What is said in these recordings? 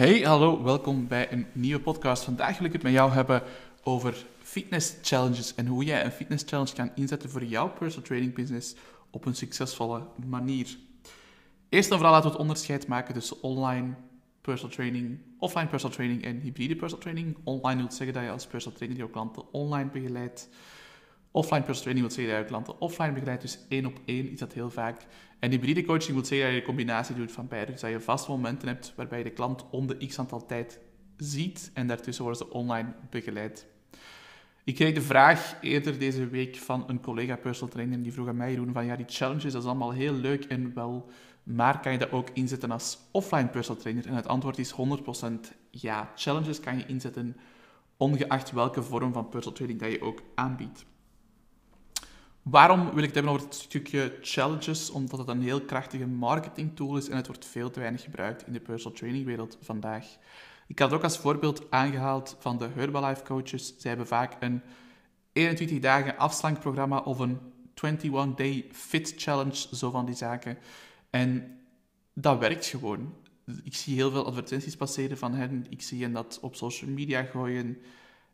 Hey, hallo, welkom bij een nieuwe podcast. Vandaag wil ik het met jou hebben over fitness challenges en hoe jij een fitness challenge kan inzetten voor jouw personal training business op een succesvolle manier. Eerst en vooral laten we het onderscheid maken tussen online personal training, offline personal training en hybride personal training. Online wil zeggen dat je als personal trainer jouw klanten online begeleidt. Offline personal training wil zeggen dat je klanten offline begeleidt, dus één op één is dat heel vaak. En hybride coaching wil zeggen dat je een combinatie doet van beide. Dus dat je vaste momenten hebt waarbij je de klant om de x aantal tijd ziet en daartussen worden ze online begeleid. Ik kreeg de vraag eerder deze week van een collega personal trainer die vroeg aan mij, Jeroen, van ja, die challenges, dat is allemaal heel leuk en wel, maar kan je dat ook inzetten als offline personal trainer? En het antwoord is 100% ja. Challenges kan je inzetten ongeacht welke vorm van personal training dat je ook aanbiedt. Waarom wil ik het hebben over het stukje challenges? Omdat het een heel krachtige marketingtool is en het wordt veel te weinig gebruikt in de personal training wereld vandaag. Ik had het ook als voorbeeld aangehaald van de Herbalife coaches. Zij hebben vaak een 21 dagen afslankprogramma of een 21 day fit challenge, zo van die zaken. En dat werkt gewoon. Ik zie heel veel advertenties passeren van hen. Ik zie hen dat op social media gooien.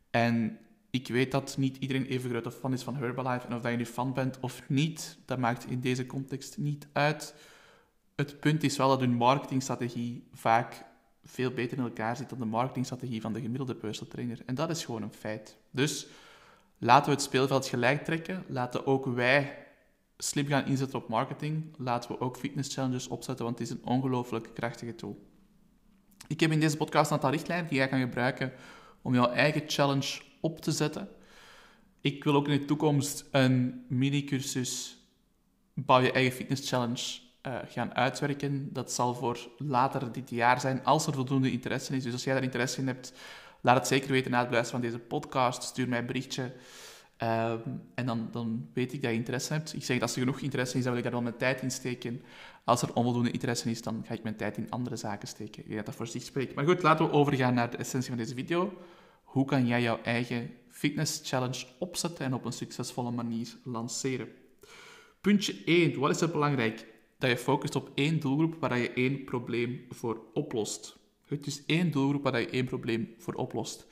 En ik weet dat niet iedereen even grote fan is van Herbalife. En of dat je nu fan bent of niet, dat maakt in deze context niet uit. Het punt is wel dat hun marketingstrategie vaak veel beter in elkaar zit dan de marketingstrategie van de gemiddelde personal trainer. En dat is gewoon een feit. Dus laten we het speelveld gelijk trekken. Laten ook wij slim gaan inzetten op marketing. Laten we ook fitness challenges opzetten, want het is een ongelooflijk krachtige tool. Ik heb in deze podcast een aantal richtlijnen die jij kan gebruiken om jouw eigen challenge op te zetten. Ik wil ook in de toekomst een mini-cursus Bouw je eigen fitness challenge uh, gaan uitwerken. Dat zal voor later dit jaar zijn, als er voldoende interesse is. Dus als jij daar interesse in hebt, laat het zeker weten na het beluisteren van deze podcast. Stuur mij een berichtje. Uh, en dan, dan weet ik dat je interesse hebt. Ik zeg dat als er genoeg interesse is, dan wil ik daar wel mijn tijd in steken. Als er onvoldoende interesse is, dan ga ik mijn tijd in andere zaken steken. Ik denk dat dat voor zich spreekt. Maar goed, laten we overgaan naar de essentie van deze video. Hoe kan jij jouw eigen fitness challenge opzetten en op een succesvolle manier lanceren? Puntje 1. Wat is het belangrijk? Dat je focust op één doelgroep waar je één probleem voor oplost. Het is één doelgroep waar je één probleem voor oplost.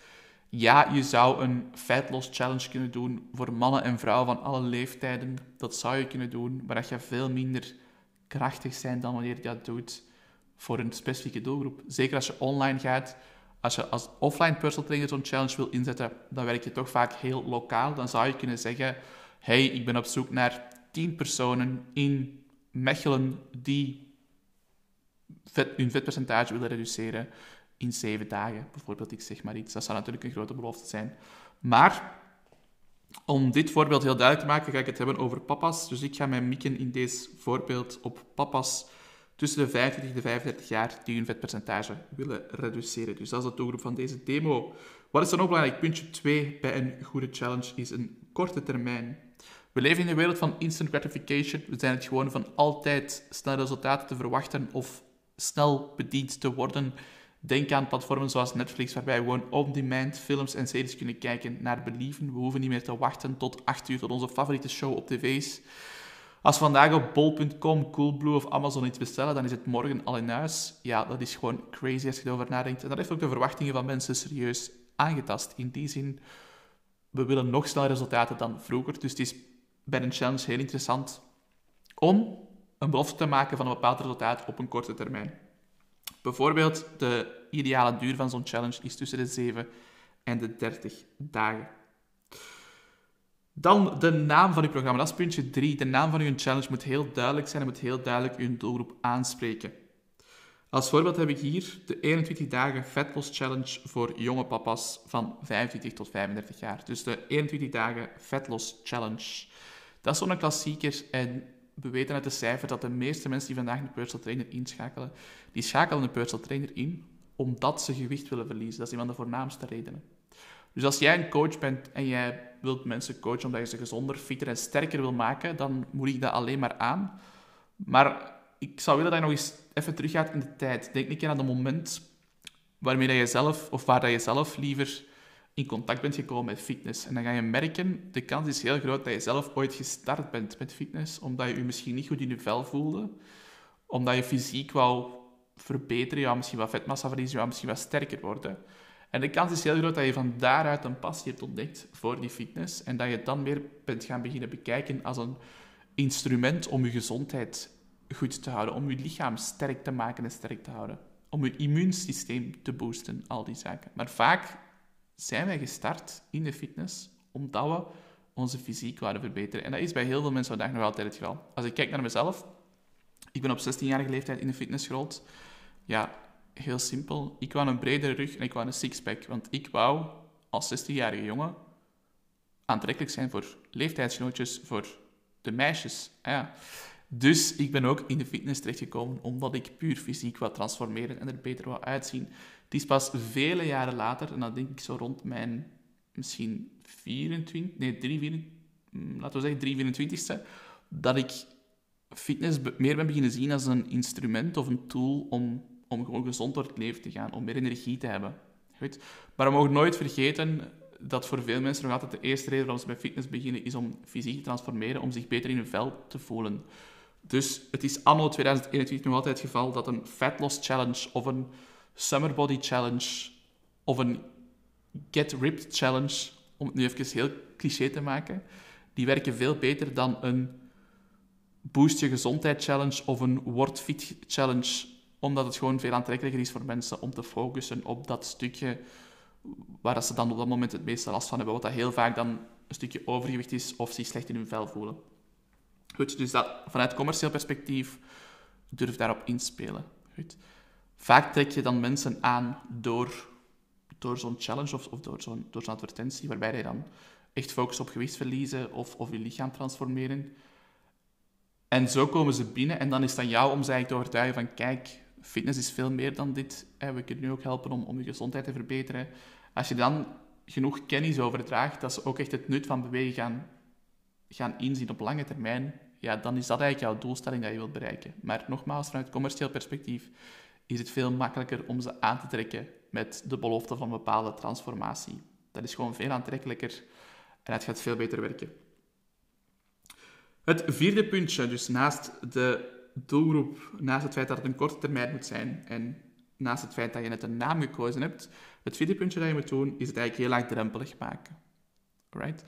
Ja, je zou een fat challenge kunnen doen voor mannen en vrouwen van alle leeftijden. Dat zou je kunnen doen, maar dat je veel minder krachtig bent dan wanneer je dat doet voor een specifieke doelgroep. Zeker als je online gaat, als je als offline personal trainer zo'n challenge wil inzetten, dan werk je toch vaak heel lokaal. Dan zou je kunnen zeggen, hey, ik ben op zoek naar 10 personen in Mechelen die vet, hun vetpercentage willen reduceren in 7 dagen. Bijvoorbeeld, ik zeg maar iets. Dat zou natuurlijk een grote belofte zijn. Maar om dit voorbeeld heel duidelijk te maken, ga ik het hebben over papa's. Dus ik ga mij mikken in deze voorbeeld op papa's tussen de 25 en de 35 jaar die hun vetpercentage willen reduceren. Dus dat is de doelgroep van deze demo. Wat is dan ook belangrijk? Puntje 2 bij een goede challenge is een korte termijn. We leven in een wereld van instant gratification. We zijn het gewoon van altijd snel resultaten te verwachten of snel bediend te worden. Denk aan platformen zoals Netflix, waarbij we gewoon on-demand films en series kunnen kijken naar believen. We hoeven niet meer te wachten tot 8 uur tot onze favoriete show op tv is. Als vandaag op bol.com, Coolblue of Amazon iets bestellen, dan is het morgen al in huis. Ja, dat is gewoon crazy als je erover nadenkt. En dat heeft ook de verwachtingen van mensen serieus aangetast. In die zin, we willen nog sneller resultaten dan vroeger. Dus het is bij een challenge heel interessant om een belofte te maken van een bepaald resultaat op een korte termijn. Bijvoorbeeld, de ideale duur van zo'n challenge is tussen de 7 en de 30 dagen. Dan de naam van uw programma. Dat is puntje 3. De naam van uw challenge moet heel duidelijk zijn en moet heel duidelijk uw doelgroep aanspreken. Als voorbeeld heb ik hier de 21 dagen Fat Loss Challenge voor jonge papa's van 25 tot 35 jaar. Dus de 21 dagen Fat Loss Challenge. Dat is zo'n klassieker en we weten uit de cijfer dat de meeste mensen die vandaag een personal trainer inschakelen, die schakelen een personal trainer in omdat ze gewicht willen verliezen. Dat is een van de voornaamste redenen. Dus als jij een coach bent en jij wilt mensen coachen omdat je ze gezonder, fitter en sterker wil maken, dan moet ik dat alleen maar aan. Maar ik zou willen dat je nog eens even teruggaat in de tijd. Denk niet aan het moment waarmee dat je zelf, of waar dat je zelf liever in contact bent gekomen met fitness. En dan ga je merken, de kans is heel groot dat je zelf ooit gestart bent met fitness, omdat je je misschien niet goed in je vel voelde, omdat je fysiek wel verbeteren, je misschien wat vetmassa verliezen, je misschien wat sterker worden. En de kans is heel groot dat je van daaruit een passie hebt ontdekt voor die fitness en dat je het dan meer bent gaan beginnen bekijken als een instrument om je gezondheid goed te houden, om je lichaam sterk te maken en sterk te houden, om je immuunsysteem te boosten, al die zaken. Maar vaak zijn wij gestart in de fitness omdat we onze fysiek wilden verbeteren. En dat is bij heel veel mensen vandaag nog altijd het geval. Als ik kijk naar mezelf, ik ben op 16-jarige leeftijd in de fitness gerold. Ja, heel simpel. Ik wou een bredere rug en ik wou een sixpack. Want ik wou als 16-jarige jongen aantrekkelijk zijn voor leeftijdsgenootjes, voor de meisjes. Ja. Dus ik ben ook in de fitness terechtgekomen omdat ik puur fysiek wou transformeren en er beter wou uitzien. Het is pas vele jaren later, en dan denk ik zo rond mijn misschien 24, nee, 3, mm, laten we zeggen 324ste, dat ik fitness meer ben beginnen zien als een instrument of een tool om, om gewoon gezond door het leven te gaan, om meer energie te hebben. Goed? Maar we mogen nooit vergeten dat voor veel mensen nog altijd de eerste reden waarom ze bij fitness beginnen is om fysiek te transformeren, om zich beter in hun vel te voelen. Dus het is anno 2021 nog altijd het geval dat een fat loss challenge of een summer body challenge of een get ripped challenge, om het nu even heel cliché te maken, die werken veel beter dan een boost je gezondheid challenge of een word fit challenge, omdat het gewoon veel aantrekkelijker is voor mensen om te focussen op dat stukje waar ze dan op dat moment het meeste last van hebben, wat dat heel vaak dan een stukje overgewicht is of zich slecht in hun vel voelen. Goed, dus dat, vanuit commercieel perspectief durf daarop inspelen. Goed. Vaak trek je dan mensen aan door, door zo'n challenge of, of door zo'n advertentie, waarbij je dan echt focust op gewicht verliezen of, of je lichaam transformeren. En zo komen ze binnen en dan is het aan jou om ze eigenlijk te overtuigen van kijk, fitness is veel meer dan dit. We kunnen nu ook helpen om, om je gezondheid te verbeteren. Als je dan genoeg kennis overdraagt, dat ze ook echt het nut van bewegen gaan, gaan inzien op lange termijn, ja, dan is dat eigenlijk jouw doelstelling dat je wilt bereiken. Maar nogmaals, vanuit commercieel perspectief is het veel makkelijker om ze aan te trekken met de belofte van bepaalde transformatie. Dat is gewoon veel aantrekkelijker en het gaat veel beter werken. Het vierde puntje, dus naast de doelgroep, naast het feit dat het een korte termijn moet zijn en naast het feit dat je net een naam gekozen hebt, het vierde puntje dat je moet doen, is het eigenlijk heel laagdrempelig maken. Right?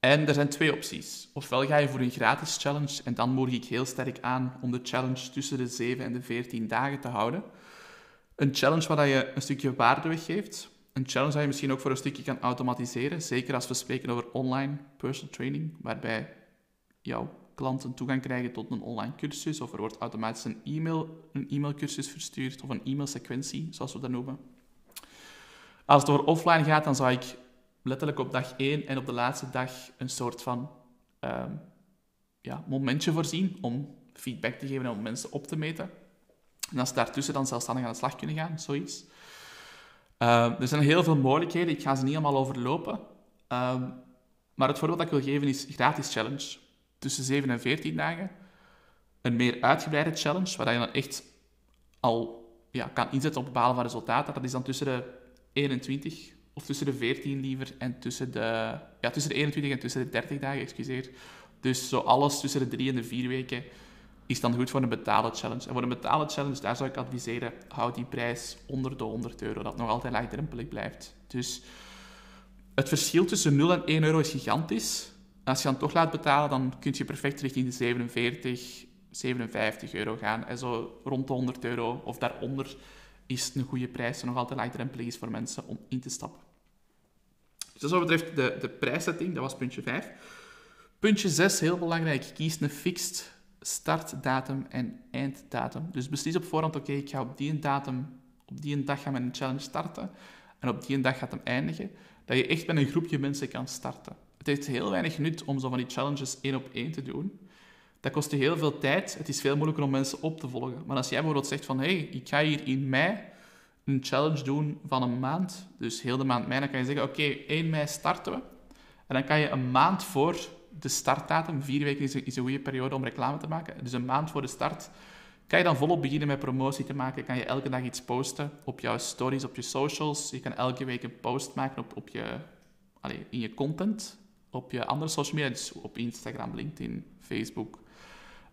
En er zijn twee opties. Ofwel ga je voor een gratis challenge en dan moedig ik heel sterk aan om de challenge tussen de 7 en de 14 dagen te houden. Een challenge waar je een stukje waarde weggeeft. Een challenge dat je misschien ook voor een stukje kan automatiseren. Zeker als we spreken over online personal training, waarbij jouw klanten toegang krijgen tot een online cursus, of er wordt automatisch een, e-mail, een e-mailcursus verstuurd, of een e-mailsequentie, zoals we dat noemen. Als het over offline gaat, dan zou ik letterlijk op dag 1 en op de laatste dag een soort van ehm, ja, momentje voorzien om feedback te geven en om mensen op te meten. En als ze daartussen dan zelfstandig aan de slag kunnen gaan, zoiets. Uh, er zijn heel veel mogelijkheden, ik ga ze niet allemaal overlopen. Uh, maar het voorbeeld dat ik wil geven is gratis challenge. Tussen 7 en 14 dagen. Een meer uitgebreide challenge, waar je dan echt al ja, kan inzetten op het behalen van resultaten. Dat is dan tussen de 21 of tussen de 14 liever en tussen de, ja, tussen de 21 en tussen de 30 dagen, excuseer. Dus zo alles tussen de 3 en de 4 weken is dan goed voor een betalen challenge. En voor een betalen challenge, daar zou ik adviseren, houd die prijs onder de 100 euro, dat nog altijd laagdrempelig blijft. Dus het verschil tussen 0 en 1 euro is gigantisch. Als je dan toch laat betalen, dan kun je perfect richting de 47, 57 euro gaan. En zo rond de 100 euro of daaronder is het een goede prijs, die nog altijd laagdrempelig is voor mensen om in te stappen. Dus wat betreft de, de prijssetting, dat was puntje 5. Puntje 6, heel belangrijk, kies een fixed startdatum en einddatum. Dus beslis op voorhand, oké, ik ga op die datum, op die dag gaan mijn challenge starten en op die dag gaat hem eindigen. Dat je echt met een groepje mensen kan starten. Het heeft heel weinig nut om zo van die challenges één op één te doen. Dat kost je heel veel tijd. Het is veel moeilijker om mensen op te volgen. Maar als jij bijvoorbeeld zegt van, hé, hey, ik ga hier in mei een challenge doen van een maand, dus heel de maand mei, dan kan je zeggen, oké, 1 mei starten we. En dan kan je een maand voor de startdatum, vier weken is een, is een goede periode om reclame te maken, dus een maand voor de start, kan je dan volop beginnen met promotie te maken. Kan je elke dag iets posten op jouw stories, op je socials. Je kan elke week een post maken op, op je, allez, in je content, op je andere social media, dus op Instagram, LinkedIn, Facebook.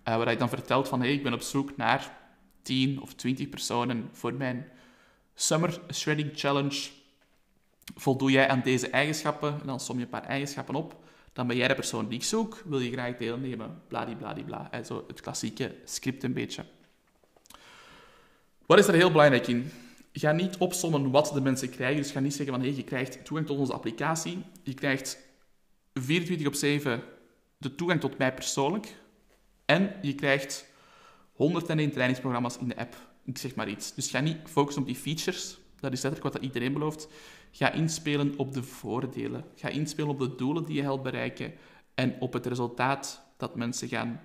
Uh, waar je dan vertelt van, hey, ik ben op zoek naar 10 of 20 personen voor mijn Summer Shredding Challenge. Voldoe jij aan deze eigenschappen en dan som je een paar eigenschappen op. Dan ben jij de persoon die ik zoek. Wil je graag deelnemen? Bladibladibla. En zo het klassieke script een beetje. Wat is er heel belangrijk in? Ga niet opsommen wat de mensen krijgen. Dus ga niet zeggen van hey, je krijgt toegang tot onze applicatie. Je krijgt 24 op 7 de toegang tot mij persoonlijk. En je krijgt 101 trainingsprogramma's in de app. Ik zeg maar iets. Dus ga niet focussen op die features. Dat is letterlijk wat iedereen belooft. Ga inspelen op de voordelen. Ga inspelen op de doelen die je helpt bereiken. En op het resultaat dat mensen gaan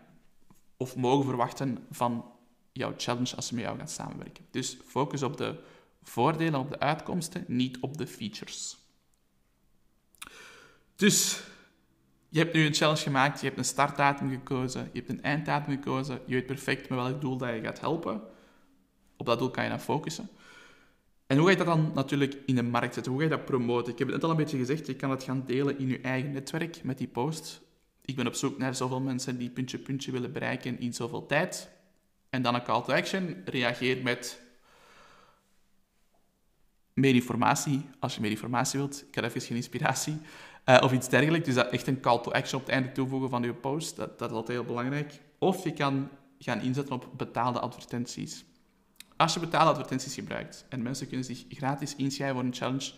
of mogen verwachten van jouw challenge als ze met jou gaan samenwerken. Dus focus op de voordelen, op de uitkomsten, niet op de features. Dus je hebt nu een challenge gemaakt, je hebt een startdatum gekozen, je hebt een einddatum gekozen, je weet perfect met welk doel dat je gaat helpen. Op dat doel kan je dan focussen. En hoe ga je dat dan natuurlijk in de markt zetten? Hoe ga je dat promoten? Ik heb het net al een beetje gezegd, je kan het gaan delen in je eigen netwerk met die post. Ik ben op zoek naar zoveel mensen die puntje puntje willen bereiken in zoveel tijd. En dan een call to action. Reageer met meer informatie, als je meer informatie wilt. Ik had even geen inspiratie. Uh, of iets dergelijks. Dus dat echt een call to action op het einde toevoegen van je post. Dat, dat is altijd heel belangrijk. Of je kan gaan inzetten op betaalde advertenties. Als je betaalde advertenties gebruikt en mensen kunnen zich gratis inschrijven voor een challenge,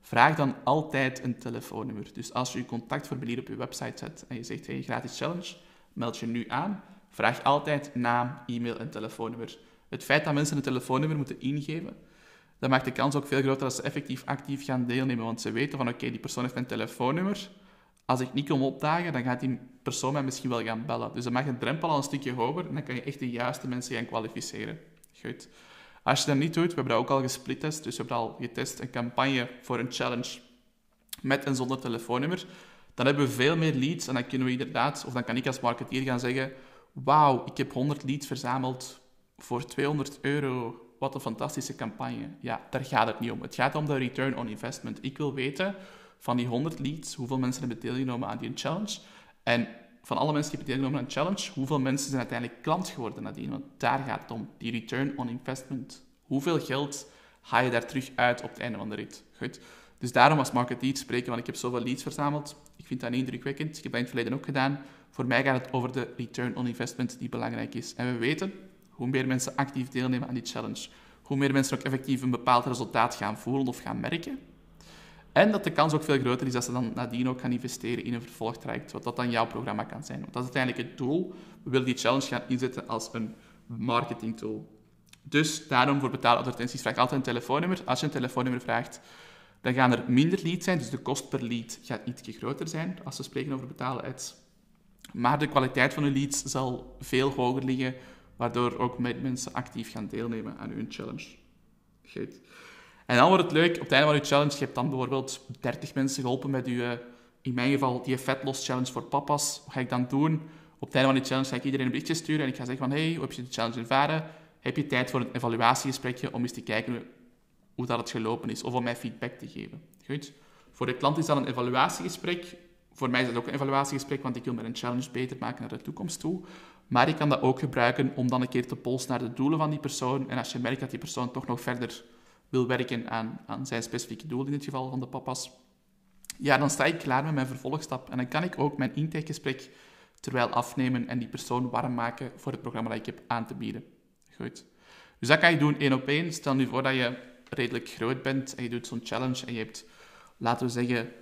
vraag dan altijd een telefoonnummer. Dus als je je contactformulier op je website zet en je zegt hey, gratis challenge, meld je nu aan. Vraag altijd naam, e-mail en telefoonnummer. Het feit dat mensen een telefoonnummer moeten ingeven, dat maakt de kans ook veel groter dat ze effectief actief gaan deelnemen. Want ze weten van oké, die persoon heeft mijn telefoonnummer. Als ik niet kom opdagen, dan gaat die persoon mij misschien wel gaan bellen. Dus dan mag de drempel al een stukje hoger en dan kan je echt de juiste mensen gaan kwalificeren. Goed. Als je dat niet doet, we hebben dat ook al gesplittest, dus we hebben al getest een campagne voor een challenge met en zonder telefoonnummer. Dan hebben we veel meer leads en dan kunnen we inderdaad, of dan kan ik als marketeer gaan zeggen, wauw, ik heb 100 leads verzameld voor 200 euro. Wat een fantastische campagne. Ja, daar gaat het niet om. Het gaat om de return on investment. Ik wil weten van die 100 leads, hoeveel mensen hebben deelgenomen aan die challenge. En van alle mensen die hebben deelgenomen aan de challenge, hoeveel mensen zijn uiteindelijk klant geworden nadien? Want daar gaat het om, die return on investment. Hoeveel geld haal je daar terug uit op het einde van de rit? Goed. Dus daarom als marketeer spreken, want ik heb zoveel leads verzameld. Ik vind dat niet indrukwekkend. Ik heb dat in het verleden ook gedaan. Voor mij gaat het over de return on investment die belangrijk is. En we weten, hoe meer mensen actief deelnemen aan die challenge, hoe meer mensen ook effectief een bepaald resultaat gaan voelen of gaan merken. En dat de kans ook veel groter is dat ze dan nadien ook gaan investeren in een vervolgtraject, wat dat dan jouw programma kan zijn. Dat is uiteindelijk het doel. We willen die challenge gaan inzetten als een marketingtool. Dus daarom voor betaalde advertenties vraag altijd een telefoonnummer. Als je een telefoonnummer vraagt, dan gaan er minder leads zijn, dus de kost per lead gaat iets groter zijn als we spreken over betalen ads. Maar de kwaliteit van de leads zal veel hoger liggen, waardoor ook mensen actief gaan deelnemen aan uw challenge. Goed. En dan wordt het leuk, op het einde van je challenge, je hebt dan bijvoorbeeld 30 mensen geholpen met je, in mijn geval, die vet loss challenge voor papa's. Wat ga ik dan doen? Op het einde van die challenge ga ik iedereen een berichtje sturen en ik ga zeggen van, hey, hoe heb je de challenge ervaren? Heb je tijd voor een evaluatiegesprekje om eens te kijken hoe dat het gelopen is, of om mij feedback te geven? Goed. Voor de klant is dat een evaluatiegesprek. Voor mij is dat ook een evaluatiegesprek, want ik wil met een challenge beter maken naar de toekomst toe. Maar ik kan dat ook gebruiken om dan een keer te polsen naar de doelen van die persoon. En als je merkt dat die persoon toch nog verder wil werken aan, aan zijn specifieke doel, in het geval van de papa's, ja, dan sta ik klaar met mijn vervolgstap. En dan kan ik ook mijn intakegesprek terwijl afnemen en die persoon warm maken voor het programma dat ik heb aan te bieden. Goed. Dus dat kan je doen één op één. Stel nu voor dat je redelijk groot bent en je doet zo'n challenge en je hebt, laten we zeggen,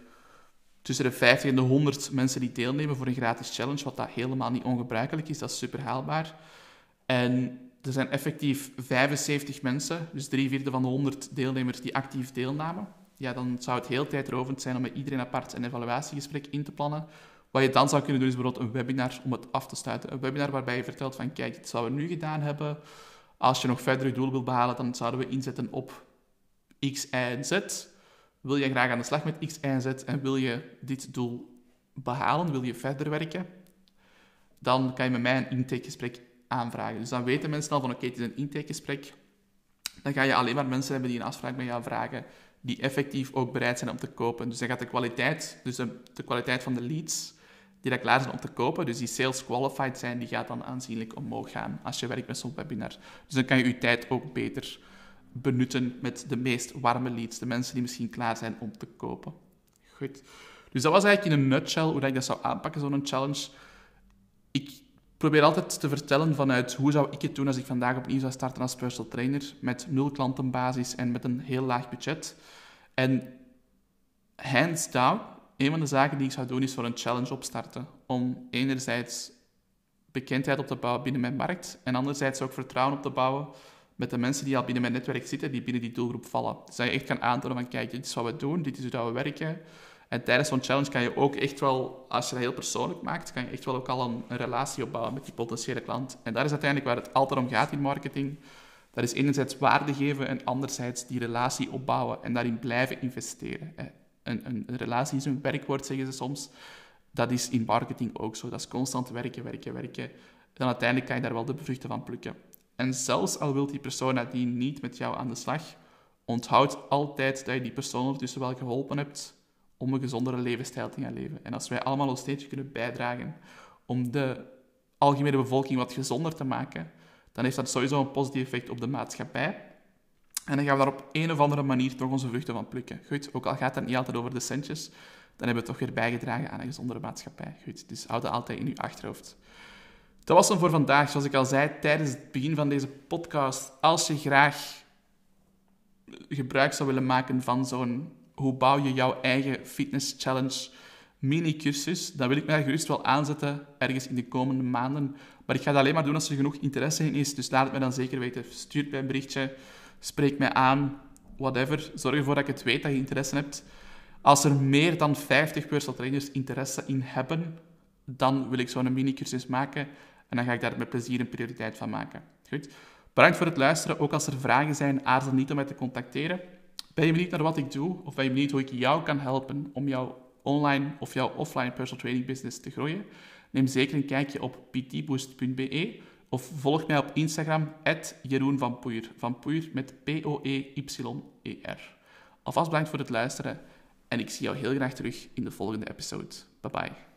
tussen de 50 en de 100 mensen die deelnemen voor een gratis challenge, wat dat helemaal niet ongebruikelijk is, dat is super haalbaar. En er zijn effectief 75 mensen, dus drie vierde van de 100 deelnemers die actief deelnamen. Ja, dan zou het heel tijdrovend zijn om met iedereen apart een evaluatiegesprek in te plannen. Wat je dan zou kunnen doen is bijvoorbeeld een webinar om het af te sluiten. Een webinar waarbij je vertelt van kijk, dit zouden we nu gedaan hebben. Als je nog verder je doel wil behalen, dan zouden we inzetten op X, Y en Z. Wil je graag aan de slag met X, Y en Z en wil je dit doel behalen, wil je verder werken, dan kan je met mij een intakegesprek aanvragen. Dus dan weten mensen al van oké, het is een intakegesprek. Dan ga je alleen maar mensen hebben die een afspraak met jou vragen, die effectief ook bereid zijn om te kopen. Dus dan gaat de kwaliteit, dus de, de kwaliteit van de leads, die daar klaar zijn om te kopen. Dus die sales qualified zijn, die gaat dan aanzienlijk omhoog gaan als je werkt met zo'n webinar. Dus dan kan je je tijd ook beter benutten met de meest warme leads, de mensen die misschien klaar zijn om te kopen. Goed. Dus dat was eigenlijk in een nutshell hoe ik dat zou aanpakken, zo'n challenge. Ik probeer altijd te vertellen vanuit hoe zou ik het doen als ik vandaag opnieuw zou starten als personal trainer met nul klantenbasis en met een heel laag budget. En hands down, een van de zaken die ik zou doen is voor een challenge opstarten. Om enerzijds bekendheid op te bouwen binnen mijn markt en anderzijds ook vertrouwen op te bouwen met de mensen die al binnen mijn netwerk zitten, die binnen die doelgroep vallen. Dus dat je echt kan aantonen van, kijk, dit is wat we doen, dit is hoe we werken. En tijdens zo'n challenge kan je ook echt wel, als je dat heel persoonlijk maakt, kan je echt wel ook al een, relatie opbouwen met die potentiële klant. En dat is uiteindelijk waar het altijd om gaat in marketing. Dat is enerzijds waarde geven en anderzijds die relatie opbouwen en daarin blijven investeren. Een, een, relatie is een werkwoord, zeggen ze soms. Dat is in marketing ook zo. Dat is constant werken, werken, werken. Dan uiteindelijk kan je daar wel de vruchten van plukken. En zelfs al wil die persoon die niet met jou aan de slag, onthoud altijd dat je die persoon ondertussen wel geholpen hebt om een gezondere levensstijl te gaan leven. En als wij allemaal ons steeds kunnen bijdragen om de algemene bevolking wat gezonder te maken, dan heeft dat sowieso een positief effect op de maatschappij. En dan gaan we daar op een of andere manier toch onze vruchten van plukken. Goed, ook al gaat het niet altijd over de centjes, dan hebben we toch weer bijgedragen aan een gezondere maatschappij. Goed, dus houd dat altijd in uw achterhoofd. Dat was hem voor vandaag. Zoals ik al zei tijdens het begin van deze podcast, als je graag gebruik zou willen maken van zo'n hoe bouw je jouw eigen fitness challenge mini-cursus, dan wil ik mij gerust wel aanzetten ergens in de komende maanden. Maar ik ga dat alleen maar doen als er genoeg interesse in is. Dus laat het mij dan zeker weten. Stuur mij een berichtje, spreek mij aan, whatever. Zorg ervoor dat ik het weet dat je interesse hebt. Als er meer dan 50 personal trainers interesse in hebben, dan wil ik zo'n mini-cursus maken. En dan ga ik daar met plezier een prioriteit van maken. Goed. Bedankt voor het luisteren. Ook als er vragen zijn, aarzel niet om mij te contacteren. Ben je benieuwd naar wat ik doe? Of ben je benieuwd hoe ik jou kan helpen om jouw online of jouw offline personal training business te groeien? Neem zeker een kijkje op ptboost.be of volg mij op Instagram, Jeroen van Poeier. Van Poeier met P-O-E-Y-E-R. Alvast bedankt voor het luisteren en ik zie jou heel graag terug in de volgende episode. Bye bye.